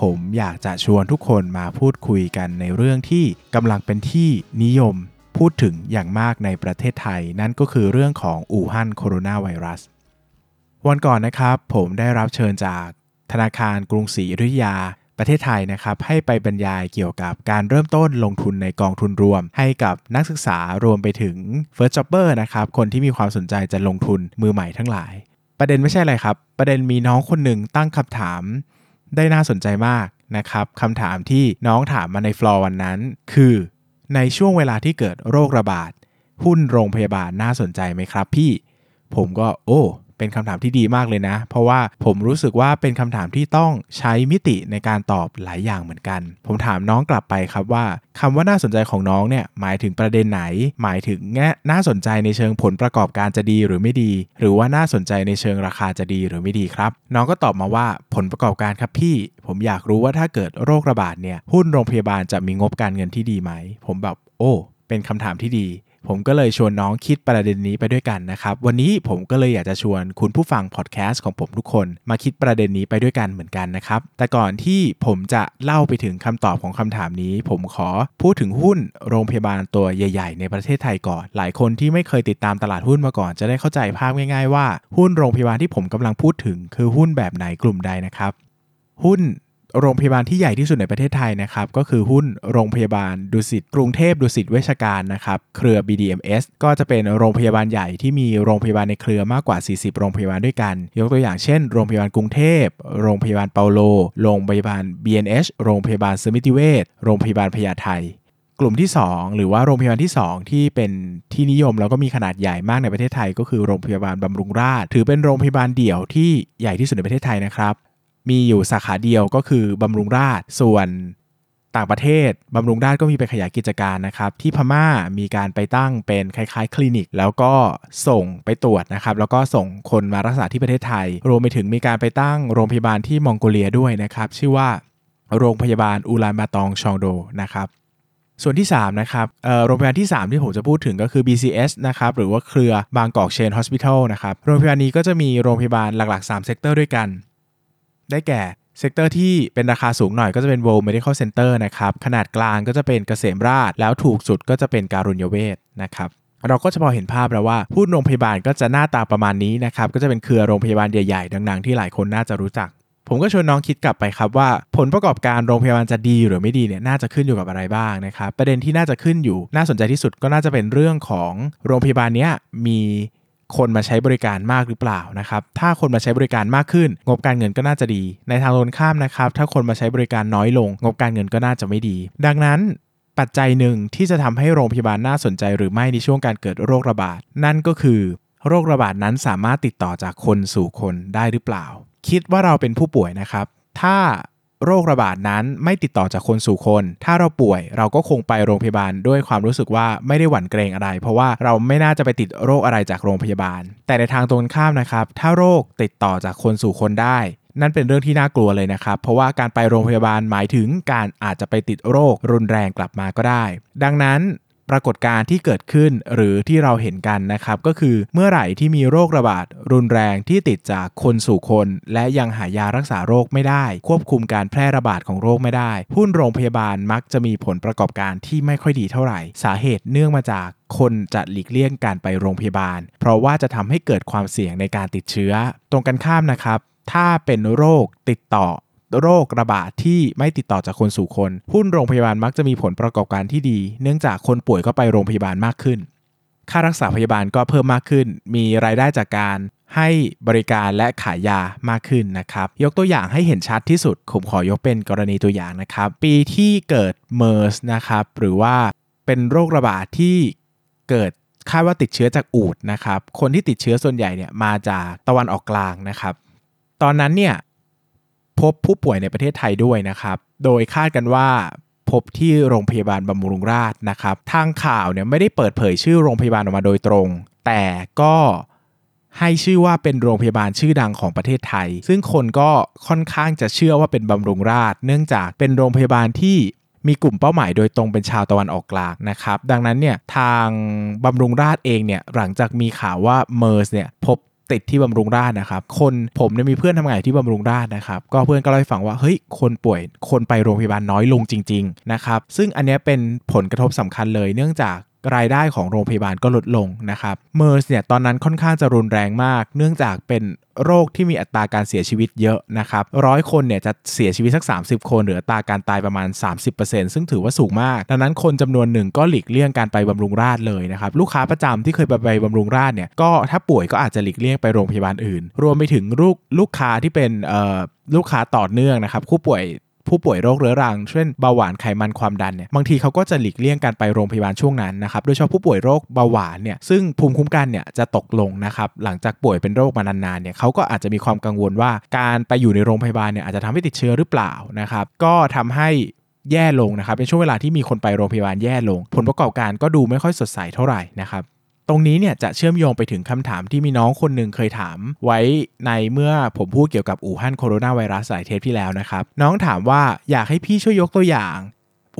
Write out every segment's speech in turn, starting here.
ผมอยากจะชวนทุกคนมาพูดคุยกันในเรื่องที่กำลังเป็นที่นิยมพูดถึงอย่างมากในประเทศไทย นั่นก็คือเรื่องของอู่ฮั่นโคโรนาไวรัส วันก่อนนะครับ ผมได้รับเชิญจากธนาคารกรุงศรีอยุธยาประเทศไทยนะครับให้ไปบรรยายเกี่ยวกับการเริ่มต้นลงทุนในกองทุนรวม ให้กับนักศึกษารวมไปถึง First Jobber นะครับคนที่มีความสนใจจะลงทุนมือใหม่ทั้งหลาย ประเด็นไม่ใช่อะไรครับ ประเด็นมีน้องคนหนึ่งตั้งคำถาม ได้น่าสนใจมากนะครับคำถามที่น้องถามมาในฟลอร์วันนั้น คือในช่วงเวลาที่เกิดโรคระบาด หุ้นโรงพยาบาลน่าสนใจไหมครับพี่ ผมก็โอ้ เป็นคำถามที่ดีมากเลยนะ เพราะว่าผมรู้สึกว่าเป็นคำถามที่ต้องใช้มิติในการตอบหลายอย่างเหมือนกัน ผมถามน้องกลับไปครับว่าคำว่าน่าสนใจของน้องเนี่ยหมายถึงประเด็นไหน หมายถึงแง่น่าสนใจในเชิงผลประกอบการจะดีหรือไม่ดี หรือว่าน่าสนใจในเชิงราคาจะดีหรือไม่ดีครับ น้องก็ตอบมาว่าผลประกอบการครับพี่ ผมอยากรู้ว่าถ้าเกิดโรคระบาดเนี่ยหุ้นโรงพยาบาลจะมีงบการเงินที่ดีไหม ผมแบบโอ้เป็นคำถามที่ดี ผมก็เลยชวนน้องคิดประเด็นนี้ไปด้วยกันนะครับ วันนี้ผมก็เลยอยากจะชวนคุณผู้ฟังพอดแคสต์ของผมทุกคนมาคิดประเด็นนี้ไปด้วยกันเหมือนกันนะครับ แต่ก่อนที่ผมจะเล่าไปถึงคำตอบของคำถามนี้ ผมขอพูดถึงหุ้นโรงพยาบาลตัวใหญ่ ๆ ในประเทศไทยก่อน หลายคนที่ไม่เคยติดตามตลาดหุ้นมาก่อน จะได้เข้าใจภาพง่าย ๆ ว่าหุ้นโรงพยาบาลที่ผมกำลังพูดถึง คือหุ้นแบบไหนกลุ่มใดนะครับ หุ้น โรงพยาบาลที่ใหญ่ที่สุดในประเทศไทยนะครับ ก็คือหุ้นโรงพยาบาลดุสิตกรุงเทพดุสิตเวชการนะครับ เครือ BDMS ก็จะเป็นโรงพยาบาลใหญ่ที่มีโรงพยาบาลในเครือมากกว่า 40 โรงพยาบาลด้วยกัน ยกตัวอย่างเช่น โรงพยาบาลกรุงเทพ โรงพยาบาลเปาโล โรงพยาบาล BNH โรงพยาบาลสมิติเวชโรงพยาบาลพญาไทกลุ่มที่ 2 หรือว่าโรงพยาบาลที่ 2 ที่เป็นที่นิยมแล้วก็มีขนาดใหญ่มากในประเทศไทย ก็คือโรงพยาบาลบำรุงราษฎร์ถือเป็นโรงพยาบาลเดี่ยวที่ใหญ่ที่สุดในประเทศไทยนะครับ มีอยู่สาขาเดียวก็คือบำรุงราษฎร์ส่วนต่างประเทศบำรุงราษฎร์ก็มีไปขยายกิจการนะครับ ที่พม่ามีการไปตั้งเป็นคล้ายๆ คลินิก แล้วก็ส่งไปตรวจนะครับ แล้วก็ส่งคนมารักษาที่ประเทศไทย รวมไปถึงมีการไปตั้งโรงพยาบาลที่มองโกเลียด้วยนะครับ ชื่อว่าโรงพยาบาลอูลานบาตอร์ซองโดนะครับ ส่วนที่ 3 นะครับโรงพยาบาลที่ 3 ที่ผมจะพูดถึงก็คือ BCH นะครับ หรือว่าเครือบางกอกเชน Hospital นะครับ โรงพยาบาลนี้ก็จะมีโรงพยาบาลหลักๆ 3 sector ด้วยกัน ได้แก่ sector ที่เป็นราคาสูงหน่อยก็จะเป็น World Medical Center นะครับ ขนาดกลางก็จะเป็นเกษมราษฎร์แล้วถูกสุดก็จะเป็นการุญยเวชนะครับเราก็จะพอเห็นภาพแล้วว่าหุ้นโรงพยาบาลก็จะหน้าตาประมาณนี้นะครับ ก็จะเป็นเครือโรงพยาบาลใหญ่ๆ ดังๆ ที่หลายคนน่าจะรู้จัก ผมก็ชวนน้องคิดกลับไปครับว่า ผลประกอบการโรงพยาบาลจะดีหรือไม่ดีเนี่ยน่าจะขึ้นอยู่กับอะไรบ้างนะครับ ประเด็นที่น่าจะขึ้นอยู่ น่าสนใจที่สุดก็น่าจะเป็นเรื่องของโรงพยาบาลเนี้ยมี คนมาใช้บริการมากหรือเปล่านะครับถ้าคนมาใช้บริการมากขึ้น งบการเงินก็น่าจะดี ในทางตรงข้ามนะครับถ้าคนมาใช้บริการน้อยลง งบการเงินก็น่าจะไม่ดี ดังนั้นปัจจัยหนึ่งที่จะทำให้โรงพยาบาลน่าสนใจหรือไม่ในช่วงการเกิดโรคระบาด นั่นก็คือโรคระบาดนั้นสามารถติดต่อจากคนสู่คนได้หรือเปล่า คิดว่าเราเป็นผู้ป่วยนะครับ ถ้า โรคระบาดนั้นไม่ติดต่อจากคนสู่คน ถ้าเราป่วยเราก็คงไปโรงพยาบาลด้วยความรู้สึกว่าไม่ได้หวั่นเกรงอะไร เพราะว่าเราไม่น่าจะไปติดโรคอะไรจากโรงพยาบาล แต่ในทางตรงข้ามนะครับ ถ้าโรคติดต่อจากคนสู่คนได้นั่นเป็นเรื่องที่น่ากลัวเลยนะครับ เพราะว่าการไปโรงพยาบาลหมายถึงการอาจจะไปติดโรครุนแรงกลับมาก็ได้ ดังนั้น ปรากฏการณ์ที่เกิดขึ้นหรือที่เราเห็นกันนะครับ ก็คือเมื่อไหร่ที่มีโรคระบาดรุนแรงที่ติดจากคนสู่คน และยังหายารักษาโรคไม่ได้ ควบคุมการแพร่ระบาดของโรคไม่ได้หุ้นโรงพยาบาลมักจะมีผลประกอบการที่ไม่ค่อยดีเท่าไหร่ สาเหตุเนื่องมาจากคนจะหลีกเลี่ยงการไปโรงพยาบาล เพราะว่าจะทำให้เกิดความเสี่ยงในการติดเชื้อ ตรงกันข้ามนะครับ ถ้าเป็นโรคติดต่อ โรคระบาดที่ไม่ติดต่อจากคนสู่คน หุ้นโรงพยาบาลมักจะมีผลประกอบการที่ดี เนื่องจากคนป่วยก็ไปโรงพยาบาลมากขึ้น ค่ารักษาพยาบาลก็เพิ่มมากขึ้น มีรายได้จากการให้บริการและขายยามากขึ้นนะครับ ยกตัวอย่างให้เห็นชัดที่สุด ผมขอยกเป็นกรณีตัวอย่างนะครับ ปีที่เกิดเมอร์สนะครับ หรือว่าเป็นโรคระบาดที่เกิดคาดว่าติดเชื้อจากอูฐนะครับ คนที่ติดเชื้อส่วนใหญ่เนี่ยมาจากตะวันออกกลางนะครับ ตอนนั้นเนี่ย พบผู้ป่วยในประเทศไทยด้วยนะครับ โดยคาดกันว่าพบที่โรงพยาบาลบำรุงราษฎร์นะครับ ทางข่าวเนี่ยไม่ได้เปิดเผยชื่อโรงพยาบาลออกมาโดยตรง แต่ก็ให้ชื่อว่าเป็นโรงพยาบาลชื่อดังของประเทศไทย ซึ่งคนก็ค่อนข้างจะเชื่อว่าเป็นบำรุงราษฎร์เนื่องจากเป็นโรงพยาบาลที่มีกลุ่มเป้าหมายโดยตรงเป็นชาวตะวันออกกลางนะครับ ดังนั้นเนี่ยทางบำรุงราษฎร์เองเนี่ยหลังจากมีข่าวว่าเมอร์สเนี่ยพบ ติดที่บำรุงราษนะครับคนผมเนี่ยมีเพื่อนทำงานที่บำรุงราษนะครับก็เพื่อนก็เล่าให้ฟังว่าเฮ้ยคนป่วยคนไปโรงพยาบาลน้อยลงจริงๆนะครับซึ่งอันนี้เป็นผลกระทบสำคัญเลยเนื่องจาก รายได้ของโรงพยาบาลก็ลดลงนะครับเมอร์สเนี่ยตอนนั้นค่อนข้างจะรุนแรงมาก เนื่องจากเป็นโรคที่มีอัตราการเสียชีวิตเยอะนะครับร้อยคนเนี่ยจะเสียชีวิตสัก 30 คนหรืออัตราการตายประมาณ 30%ซึ่งถือว่าสูงมาก ดังนั้นคนจำนวนหนึ่งก็หลีกเลี่ยงการไปบำรุงราษเลยนะครับลูกค้าประจำที่เคยไปไปบำรุงราษเนี่ยก็ถ้าป่วยก็อาจจะหลีกเลี่ยงไปโรงพยาบาลอื่น รวมไปถึงลูกลูกค้าที่เป็นลูกค้าต่อเนื่องนะครับผู้ป่วย ผู้ป่วยโรคเรื้อรัง เช่นเบาหวานไขมันความดันเนี่ยบางทีเขาก็จะหลีกเลี่ยงการไปโรงพยาบาลช่วงนั้นนะครับโดยเฉพาะผู้ป่วยโรคเบาหวานเนี่ยซึ่งภูมิคุ้มกันเนี่ยจะตกลงนะครับหลังจากป่วยเป็นโรคมานานๆเนี่ยเขาก็อาจจะมีความกังวลว่าการไปอยู่ในโรงพยาบาลเนี่ยอาจจะทำให้ติดเชื้อหรือเปล่านะครับก็ทำให้แย่ลงนะครับเป็นช่วงเวลาที่มีคนไปโรงพยาบาลแย่ลง ผลประกอบการก็ดูไม่ค่อยสดใสเท่าไหร่นะครับ ตรงนี้เนี่ยจะเชื่อมโยงไปถึงคำถามที่มีน้องคนหนึ่งเคยถาม ไว้ในเมื่อผมพูดเกี่ยวกับอู่ฮั่นโคโรนาไวรัสสายเทปที่แล้วนะครับ น้องถามว่าอยากให้พี่ช่วยยกตัวอย่าง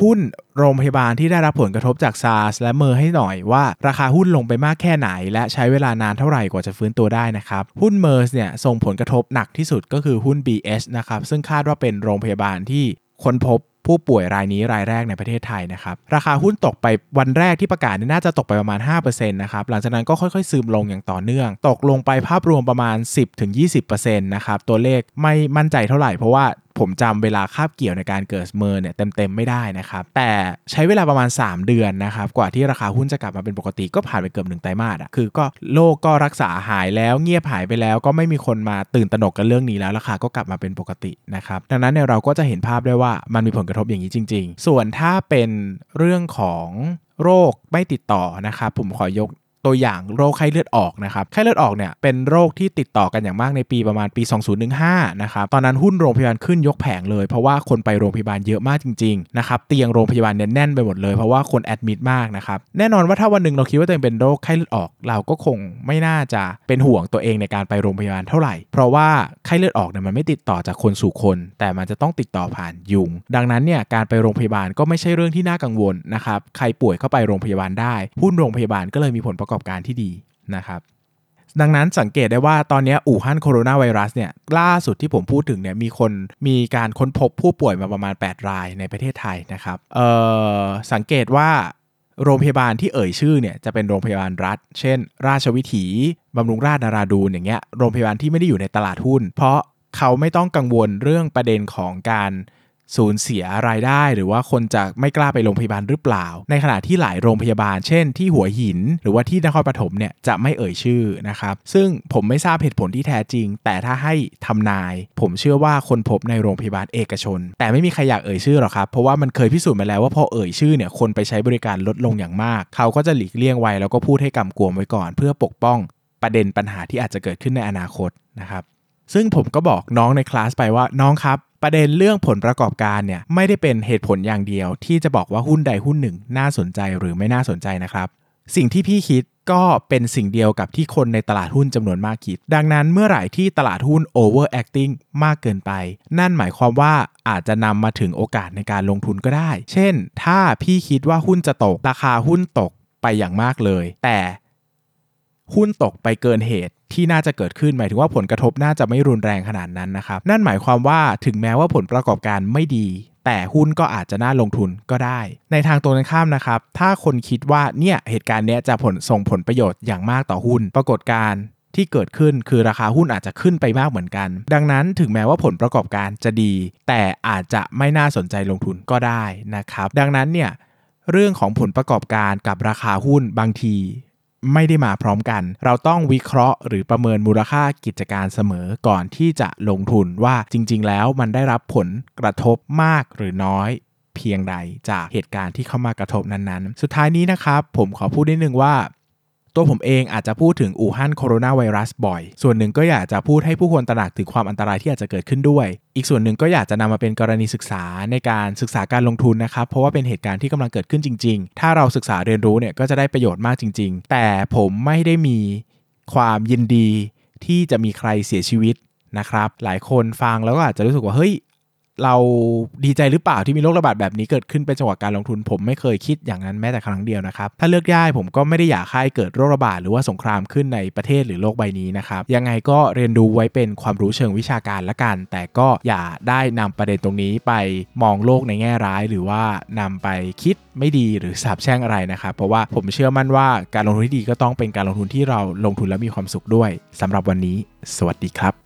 หุ้นโรงพยาบาลที่ได้รับผลกระทบจากซาร์สและเมอร์ให้หน่อยว่า ราคาหุ้นลงไปมากแค่ไหน และใช้เวลานานเท่าไหร่กว่าจะฟื้นตัวได้นะครับ หุ้นเมอร์สเนี่ยส่งผลกระทบหนักที่สุดก็คือหุ้น BS นะครับซึ่งคาดว่าเป็นโรงพยาบาลที่ค้นพบ ผู้ป่วยรายนี้รายแรกในประเทศไทยนะครับราคาหุ้นตกไปวันแรกที่ประกาศน่าจะตกไปประมาณ5%นะครับหลังจากนั้นก็ค่อยๆซึมลงอย่างต่อเนื่อง ตกลงไปภาพรวมประมาณ 10-20%นะครับตัวเลขไม่มั่นใจเท่าไหร่เพราะว่าผมจำเวลาคาบเกี่ยวในการเกิดเมอร์เนี่ยเต็มๆไม่ได้นะครับ แต่ใช้เวลาประมาณ 3 เดือนนะครับ กว่าที่ราคาหุ้นจะกลับมาเป็นปกติก็ผ่านไปเกือบหนึ่งไตรมาสอะคือก็โลกก็รักษาหายแล้วเงียบหายไปแล้ว ก็ไม่มีคนมาตื่นตระหนกกันเรื่องนี้แล้วราคาก็กลับมาเป็นปกตินะครับดังนั้นเนี่ยเราก็จะเห็นภาพได้ว่ามันมีผลกระทบอย่างนี้จริง ๆ ส่วนถ้าเป็นเรื่องของโรคไม่ติดต่อนะครับผมขอยก ตัวอย่างโรคไข้เลือดออกนะครับไข้เลือดออกเนี่ยเป็นโรคที่ติดต่อกันอย่างมากในปีประมาณปี 2015นะครับตอนนั้นหุ้นโรงพยาบาลขึ้นยกแผงเลย เพราะว่าคนไปโรงพยาบาลเยอะมากจริงๆนะครับเตียงโรงพยาบาลเนี่ยแน่นไปหมดเลยเพราะว่าคนแอดมิดมากนะครับแน่นอนว่าถ้าวันหนึ่งเราคิดว่าตัวเองเป็นโรคไข้เลือดออก เราก็คงไม่น่าจะเป็นห่วงตัวเองในการไปโรงพยาบาลเท่าไหร่ เพราะว่าไข้เลือดออกเนี่ยมันไม่ติดต่อจากคนสู่คน แต่มันจะต้องติดต่อผ่านยุง ดังนั้นเนี่ยการไปโรงพยาบาลก็ไม่ใช่เรื่องที่น่ากังวลนะครับใครป่วยเข้าไปโรงพยาบาลได้หุ้นโรงพยาบาลก็เลยมีผลประกอบการที่ดีนะครับดังนั้นสังเกตได้ว่าตอนนี้อู่ฮั่นโคโรนาไวรัสเนี่ยล่าสุดที่ผมพูดถึงเนี่ยมีคนมีการค้นพบผู้ป่วยมาประมาณ 8 รายในประเทศไทยนะครับเอ่อสังเกตว่าโรงพยาบาลที่เอ่ยชื่อเนี่ยจะเป็นโรงพยาบาลรัฐ เช่น ราชวิถีบำรุงราชนาราดูนอย่างเงี้ยโรงพยาบาลที่ไม่ได้อยู่ในตลาดหุ้น เพราะเขาไม่ต้องกังวลเรื่องประเด็นของการ สูญเสียรายได้หรือว่าคนจะไม่กล้าไปโรงพยาบาลหรือเปล่า ในขณะที่หลายโรงพยาบาล เช่น ที่หัวหิน หรือว่าที่นครปฐมเนี่ยจะไม่เอ่ยชื่อนะครับ ซึ่งผมไม่ทราบเหตุผลที่แท้จริง แต่ถ้าให้ทำนาย ผมเชื่อว่าคนพบในโรงพยาบาลเอกชน แต่ไม่มีใครอยากเอ่ยชื่อหรอกครับ เพราะว่ามันเคยพิสูจน์มาแล้วว่าพอเอ่ยชื่อเนี่ยคนไปใช้บริการลดลงอย่างมาก เขาก็จะหลีกเลี่ยงไว้แล้วก็พูดให้กำกวมไว้ก่อน เพื่อปกป้องประเด็นปัญหาที่อาจจะเกิดขึ้นในอนาคตนะครับซึ่งผมก็บอกน้องในคลาสไปว่าน้องครับ ประเด็นเรื่องผลประกอบการเนี่ยไม่ได้เป็นเหตุผลอย่างเดียว ที่จะบอกว่าหุ้นใดหุ้นหนึ่ง น่าสนใจหรือไม่น่าสนใจนะครับ สิ่งที่พี่คิดก็เป็นสิ่งเดียวกับที่คนในตลาดหุ้นจำนวนมากคิด ดังนั้นเมื่อไหร่ที่ตลาดหุ้น overacting มากเกินไป นั่นหมายความว่าอาจจะนำมาถึงโอกาสในการลงทุนก็ได้ เช่น ถ้าพี่คิดว่าหุ้นจะตก ราคาหุ้นตกไปอย่างมากเลย แต่หุ้นตกไปเกินเหตุ ที่น่าจะเกิดขึ้นหมายถึงว่าผลกระทบน่าจะไม่รุนแรงขนาดนั้นนะครับ นั่นหมายความว่าถึงแม้ว่าผลประกอบการไม่ดี แต่หุ้นก็อาจจะน่าลงทุนก็ได้ ในทางตรงกันข้ามนะครับ ถ้าคนคิดว่าเนี่ยเหตุการณ์นี้จะผลส่งผลประโยชน์อย่างมากต่อหุ้น ปรากฏการที่เกิดขึ้นคือราคาหุ้นอาจจะขึ้นไปมากเหมือนกัน ดังนั้นถึงแม้ว่าผลประกอบการจะดี แต่อาจจะไม่น่าสนใจลงทุนก็ได้นะครับ ดังนั้นเนี่ยเรื่องของผลประกอบการกับราคาหุ้นบางที ไม่ได้มาพร้อมกัน เราต้องวิเคราะห์หรือประเมินมูลค่ากิจการเสมอก่อนที่จะลงทุนว่าจริง ๆ แล้วมันได้รับผลกระทบมากหรือน้อยเพียงใดจากเหตุการณ์ที่เข้ามากระทบนั้นๆ สุดท้ายนี้นะครับ ผมขอพูดนิดนึงว่า ตัวผมเองอาจจะพูดถึงอู่ฮั่นโคโรนาไวรัสบ่อย ส่วนหนึ่งก็อยากจะพูดให้ผู้คนตระหนักถึงความอันตรายที่อาจจะเกิดขึ้นด้วย อีกส่วนหนึ่งก็อยากจะนำมาเป็นกรณีศึกษาในการศึกษาการลงทุนนะครับ เพราะว่าเป็นเหตุการณ์ที่กำลังเกิดขึ้นจริง ๆ ถ้าเราศึกษาเรียนรู้เนี่ยก็จะได้ประโยชน์มากจริง ๆ แต่ผมไม่ได้มีความยินดีที่จะมีใครเสียชีวิตนะครับ หลายคนฟังแล้วก็อาจจะรู้สึกว่าเฮ้ย เราดีใจหรือเปล่าที่มีโรคระบาดแบบนี้เกิดขึ้นเป็นจังหวะการลงทุน ผมไม่เคยคิดอย่างนั้นแม้แต่ครั้งเดียวนะครับ ถ้าเลือกได้ผมก็ไม่ได้อยากให้เกิดโรคระบาดหรือว่าสงครามขึ้นในประเทศหรือโลกใบนี้นะครับ ยังไงก็เรียนรู้ไว้เป็นความรู้เชิงวิชาการละกัน แต่ก็อย่าได้นำประเด็นตรงนี้ไปมองโลกในแง่ร้าย หรือว่านำไปคิดไม่ดีหรือสาบแช่งอะไรนะครับเพราะว่าผมเชื่อมั่นว่าการลงทุนที่ดีก็ต้องเป็นการลงทุนที่เราลงทุนแล้วมีความสุขด้วยสำหรับวันนี้ สวัสดีครับ